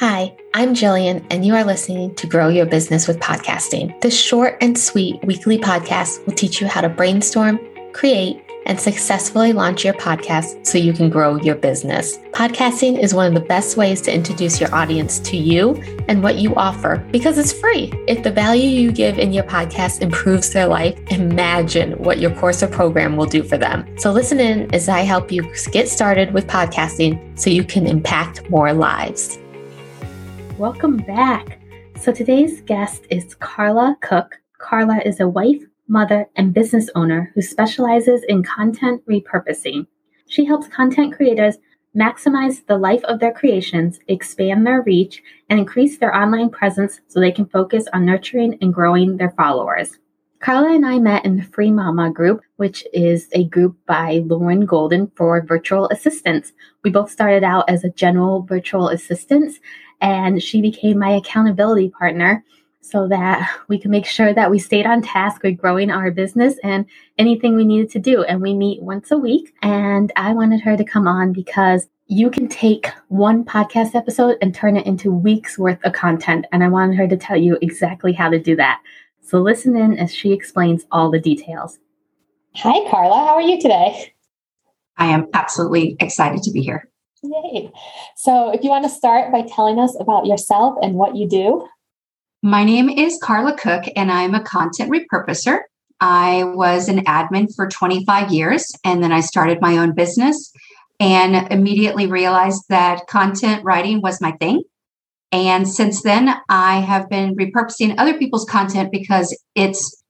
Hi, I'm Jillian, and you are listening to Grow Your Business with Podcasting. This short and sweet weekly podcast will teach you how to brainstorm, create, and successfully launch your podcast so you can grow your business. Podcasting is one of the best ways to introduce your audience to you and what you offer because it's free. If the value you give in your podcast improves their life, imagine what your course or program will do for them. So listen in as I help you get started with podcasting so you can impact more lives. Welcome back. So today's guest is Carla Cooke. Carla is a wife, mother, and business owner who specializes in content repurposing. She helps content creators maximize the life of their creations, expand their reach, and increase their online presence so they can focus on nurturing and growing their followers. Carla and I met in the Free Mama group, which is a group by Lauren Golden for virtual assistants. We both started out as a general virtual assistants and she became my accountability partner so that we could make sure that we stayed on task with growing our business and anything we needed to do. And we meet once a week. And I wanted her to come on because you can take one podcast episode and turn it into weeks worth of content. And I wanted her to tell you exactly how to do that. So listen in as she explains all the details. Hi, Carla. How are you today? I am absolutely excited to be here. Yay. So, if you want to start by telling us about yourself and what you do. My name is Carla Cooke, and I'm a content repurposer. I was an admin for 25 years, and then I started my own business and immediately realized that content writing was my thing. And since then, I have been repurposing other people's content because it's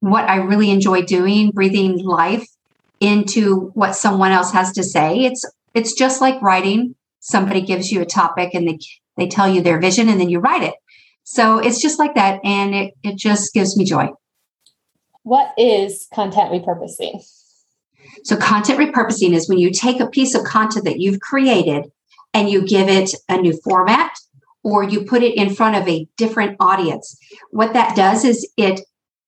what I really enjoy doing, breathing life into what someone else has to say. It's it's just like writing. Somebody gives you a topic and they they tell you their vision and then you write it. So it's just like that and it it just gives me joy. What is content repurposing? So content repurposing is when you take a piece of content that you've created and you give it a new format or you put it in front of a different audience. What that does is it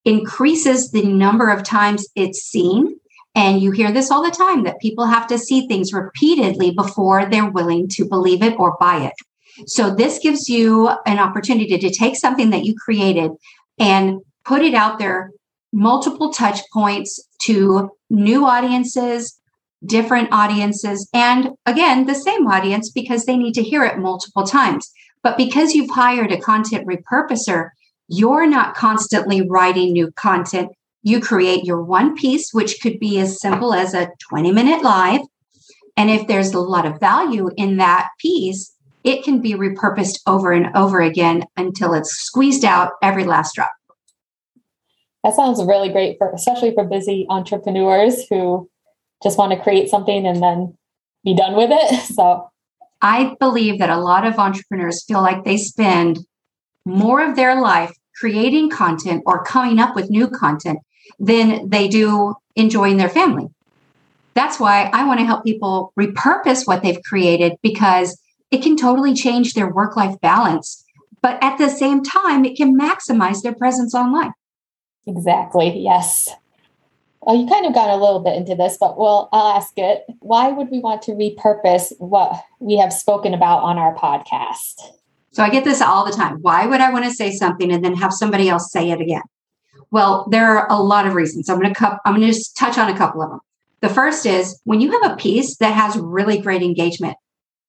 increases the number of times it's seen and you hear this all the time that people have to see things repeatedly before they're willing to believe it or buy it. So this gives you an opportunity to take something that you created and put it out there multiple touch points to new audiences, different audiences, and again, the same audience because they need to hear it multiple times. But because you've hired a content repurposer, you're not constantly writing new content you create your one piece, which could be as simple as a 20 minute live. And if there's a lot of value in that piece, it can be repurposed over and over again until it's squeezed out every last drop. That sounds really great for especially for busy entrepreneurs who just want to create something and then be done with it. So I believe that a lot of entrepreneurs feel like they spend more of their life creating content or coming up with new content than they do enjoying their family. That's why I want to help people repurpose what they've created because it can totally change their work life balance. But at the same time, it can maximize their presence online. Exactly. Yes. Well, you kind of got a little bit into this, but well, I'll ask it. Why would we want to repurpose what we have spoken about on our podcast? So I get this all the time. Why would I want to say something and then have somebody else say it again? Well, there are a lot of reasons. I'm going to I'm going to just touch on a couple of them. The first is when you have a piece that has really great engagement,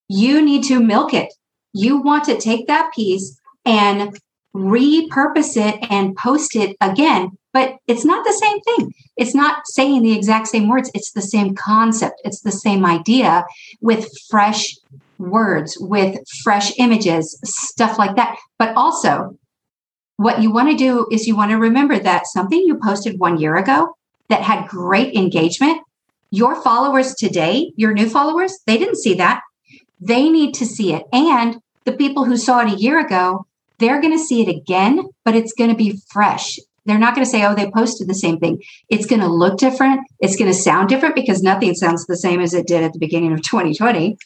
you need to milk it. You want to take that piece and repurpose it and post it again, but it's not the same thing. It's not saying the exact same words. It's the same concept. It's the same idea with fresh words, with fresh images, stuff like that. But also, what you want to do is you want to remember that something you posted one year ago that had great engagement, your followers today, your new followers, they didn't see that. They need to see it. And the people who saw it a year ago, they're going to see it again, but it's going to be fresh. They're not going to say, oh, they posted the same thing. It's going to look different. It's going to sound different because nothing sounds the same as it did at the beginning of 2020.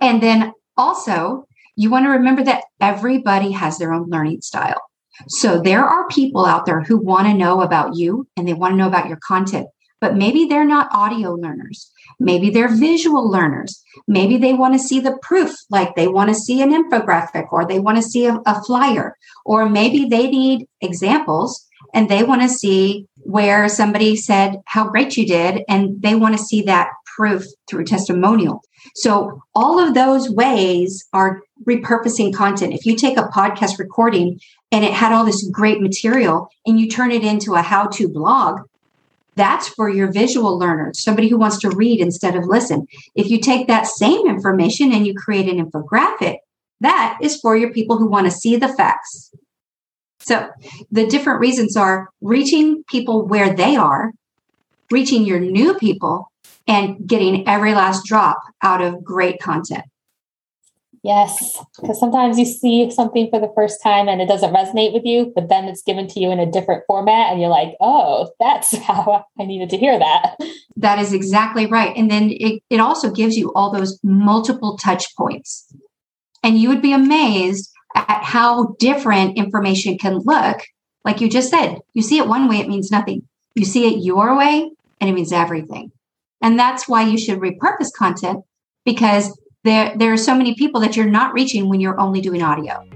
And then also, you want to remember that everybody has their own learning style. So there are people out there who want to know about you and they want to know about your content, but maybe they're not audio learners. Maybe they're visual learners. Maybe they want to see the proof, like they want to see an infographic or they want to see a, a flyer, or maybe they need examples and they want to see where somebody said how great you did and they want to see that proof through testimonial. So all of those ways are repurposing content. If you take a podcast recording and it had all this great material and you turn it into a how to blog, that's for your visual learners, somebody who wants to read instead of listen. If you take that same information and you create an infographic, that is for your people who want to see the facts. So the different reasons are reaching people where they are, reaching your new people, and getting every last drop out of great content. Yes, because sometimes you see something for the first time and it doesn't resonate with you, but then it's given to you in a different format, and you're like, oh, that's how I needed to hear that. That is exactly right. And then it, it also gives you all those multiple touch points. And you would be amazed at how different information can look. Like you just said, you see it one way, it means nothing. You see it your way, and it means everything. And that's why you should repurpose content because there, there are so many people that you're not reaching when you're only doing audio.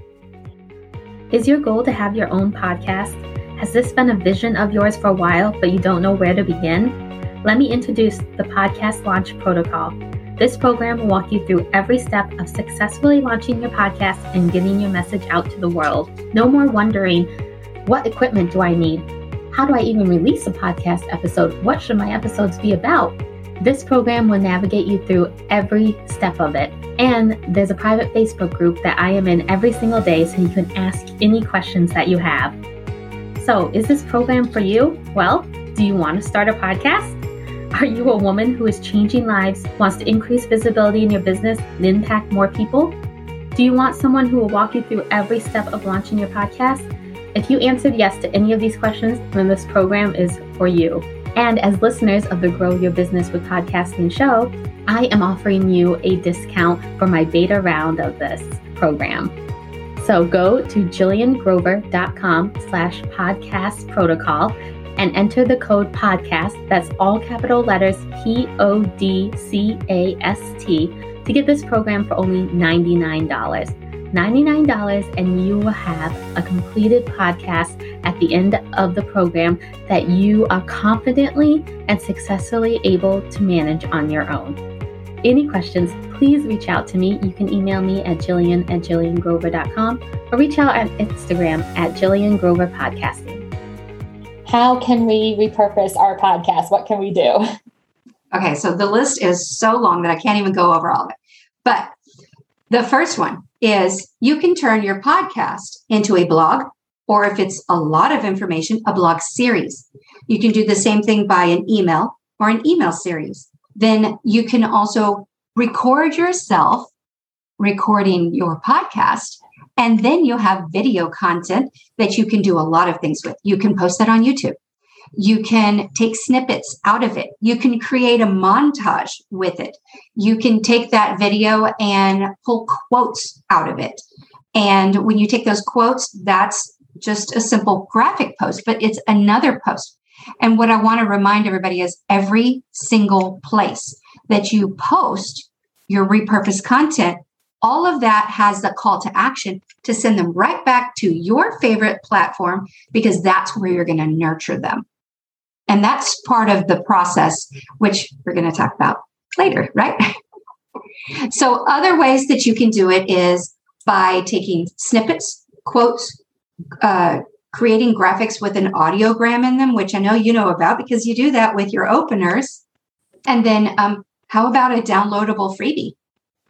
Is your goal to have your own podcast? Has this been a vision of yours for a while, but you don't know where to begin? Let me introduce the Podcast Launch Protocol. This program will walk you through every step of successfully launching your podcast and getting your message out to the world. No more wondering, what equipment do I need? How do I even release a podcast episode? What should my episodes be about? This program will navigate you through every step of it. And there's a private Facebook group that I am in every single day so you can ask any questions that you have. So, is this program for you? Well, do you want to start a podcast? Are you a woman who is changing lives, wants to increase visibility in your business and impact more people? Do you want someone who will walk you through every step of launching your podcast? If you answered yes to any of these questions, then this program is for you. And as listeners of the Grow Your Business with Podcasting show, I am offering you a discount for my beta round of this program. So go to jilliangrover.com slash podcast protocol and enter the code podcast, that's all capital letters P O D C A S T, to get this program for only $99. $99 and you will have a completed podcast at the end of the program that you are confidently and successfully able to manage on your own. Any questions, please reach out to me. You can email me at jillian at jilliangrover.com or reach out on Instagram at Jillian Grover Podcasting. How can we repurpose our podcast? What can we do? Okay, so the list is so long that I can't even go over all of it. But the first one is you can turn your podcast into a blog, or if it's a lot of information, a blog series. You can do the same thing by an email or an email series. Then you can also record yourself recording your podcast. And then you'll have video content that you can do a lot of things with. You can post that on YouTube. You can take snippets out of it. You can create a montage with it. You can take that video and pull quotes out of it. And when you take those quotes, that's just a simple graphic post, but it's another post. And what I want to remind everybody is every single place that you post your repurposed content, all of that has the call to action to send them right back to your favorite platform because that's where you're going to nurture them. And that's part of the process, which we're going to talk about later, right? so, other ways that you can do it is by taking snippets, quotes, uh, creating graphics with an audiogram in them, which I know you know about because you do that with your openers. And then, um, how about a downloadable freebie?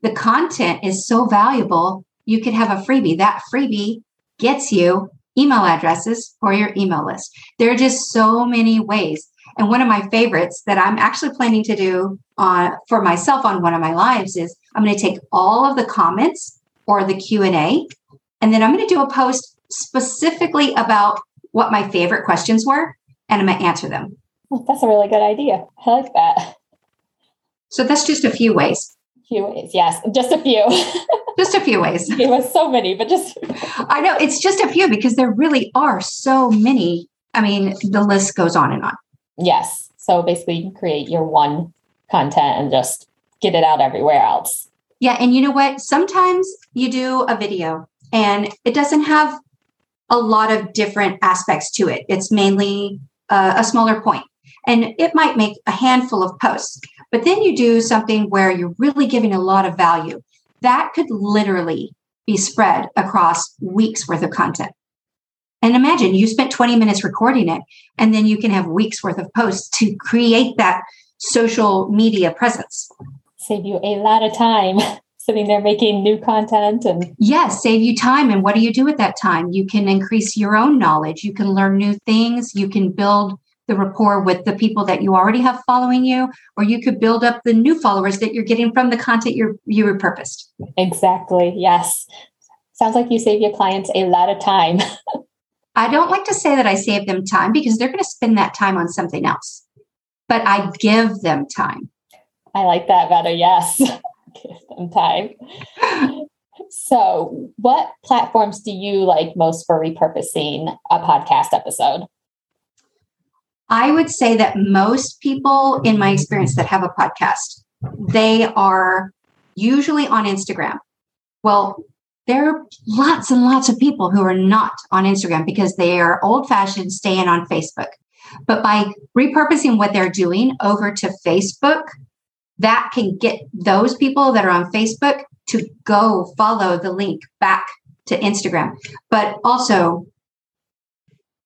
The content is so valuable, you could have a freebie. That freebie gets you email addresses for your email list. There are just so many ways. And one of my favorites that I'm actually planning to do on for myself on one of my lives is I'm going to take all of the comments or the Q&A and then I'm going to do a post specifically about what my favorite questions were and I'm going to answer them. Oh, that's a really good idea. I like that. So that's just a few ways A few ways. Yes, just a few. just a few ways. It was so many, but just. I know it's just a few because there really are so many. I mean, the list goes on and on. Yes. So basically, you can create your one content and just get it out everywhere else. Yeah. And you know what? Sometimes you do a video and it doesn't have a lot of different aspects to it. It's mainly uh, a smaller point and it might make a handful of posts. But then you do something where you're really giving a lot of value. That could literally be spread across weeks worth of content. And imagine you spent 20 minutes recording it, and then you can have weeks worth of posts to create that social media presence. Save you a lot of time sitting there making new content and yes save you time. And what do you do at that time? You can increase your own knowledge. You can learn new things. You can build the rapport with the people that you already have following you or you could build up the new followers that you're getting from the content you're you repurposed. Exactly. Yes. Sounds like you save your clients a lot of time. I don't like to say that I save them time because they're going to spend that time on something else, but I give them time. I like that better. Yes. give them time. So, what platforms do you like most for repurposing a podcast episode? I would say that most people in my experience that have a podcast, they are usually on Instagram. Well, there are lots and lots of people who are not on Instagram because they are old fashioned staying on Facebook. But by repurposing what they're doing over to Facebook, that can get those people that are on Facebook to go follow the link back to Instagram. But also,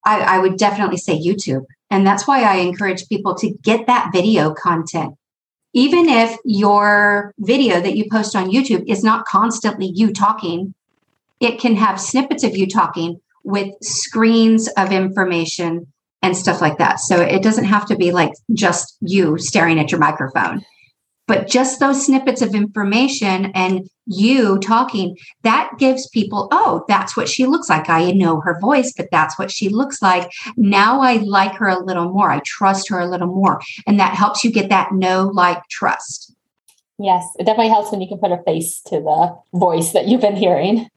I, I would definitely say YouTube. And that's why I encourage people to get that video content even if your video that you post on YouTube is not constantly you talking, it can have snippets of you talking with screens of information and stuff like that. So it doesn't have to be like just you staring at your microphone but just those snippets of information and you talking that gives people oh that's what she looks like. I know her voice but that's what she looks like. Now i like her a little more. I trust her a little more. And that helps you get that know like trust. Yes it definitely helps when you can put a face to the voice that you've been hearing.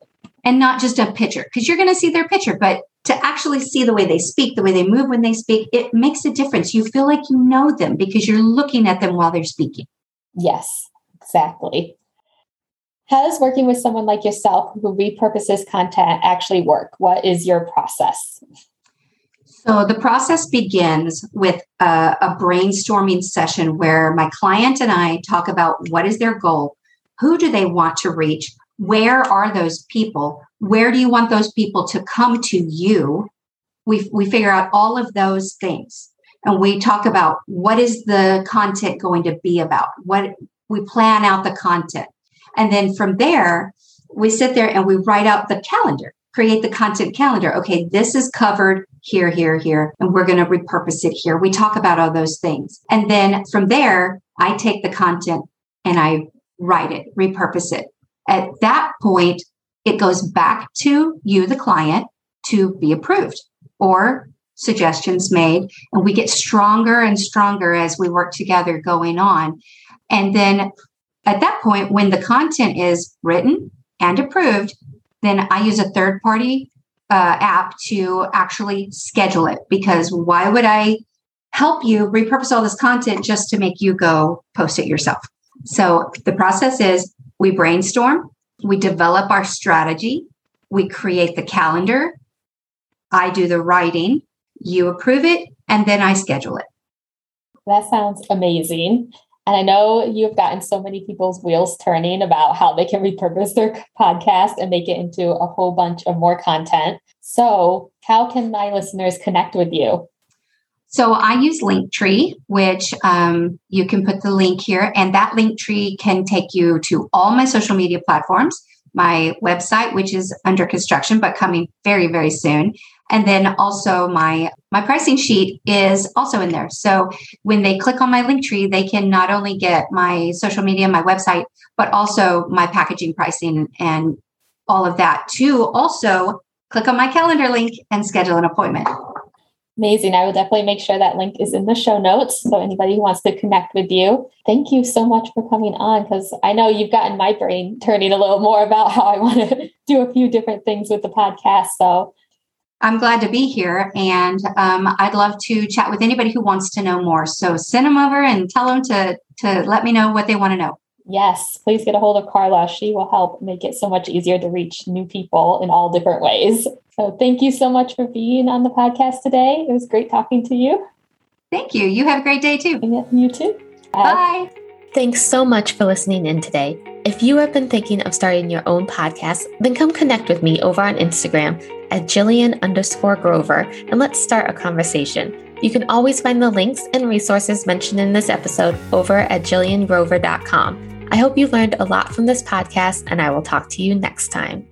And not just a picture because you're going to see their picture but to actually see the way they speak the way they move when they speak it makes a difference. You feel like you know them because you're looking at them while they're speaking Yes, exactly. How does working with someone like yourself who repurposes content actually work? What is your process? So, the process begins with a, a, brainstorming session where my client and I talk about what is their goal, who do they want to reach, where are those people, where do you want those people to come to you? We, we figure out all of those things and we talk about what is the content going to be about? What we plan out the content. And then from there we sit there and we write out the calendar create the content calendar. Okay this is covered here here here and we're going to repurpose it here. We talk about all those things. And then from there i take the content and i write it repurpose it. At that point it goes back to you the client to be approved or suggestions made and we get stronger and stronger as we work together going on. And then at that point when the content is written and approved then i use a third party uh, app to actually schedule it because why would i help you repurpose all this content just to make you go post it yourself? So the process is we brainstorm we develop our strategy we create the calendar i do the writing you approve it, and then I schedule it. That sounds amazing. And I know you've gotten so many people's wheels turning about how they can repurpose their podcast and make it into a whole bunch of more content. So, how can my listeners connect with you? So, I use Linktree, which um, you can put the link here, and that Linktree can take you to all my social media platforms, my website, which is under construction but coming very, very soon, and then also my my pricing sheet is also in there. So when they click on my Linktree, they can not only get my social media, my website, but also my packaging pricing and all of that to also click on my calendar link and schedule an appointment. Amazing. I will definitely make sure that link is in the show notes. So anybody who wants to connect with you, thank you so much for coming on because I know you've gotten my brain turning a little more about how I want to do a few different things with the podcast. So I'm glad to be here, and um, I'd love to chat with anybody who wants to know more. So send them over and tell them to to let me know what they want to know. Yes, please get a hold of Carla. She will help make it so much easier to reach new people in all different ways. So thank you so much for being on the podcast today. It was great talking to you. Thank you. You have a great day too. Yeah, you too. Bye. Thanks so much for listening in today. If you have been thinking of starting your own podcast, then come connect with me over on Instagram at Jillian underscore Grover and let's start a conversation. You can always find the links and resources mentioned in this episode over at jilliangrover.com. I hope you learned a lot from this podcast, and I will talk to you next time.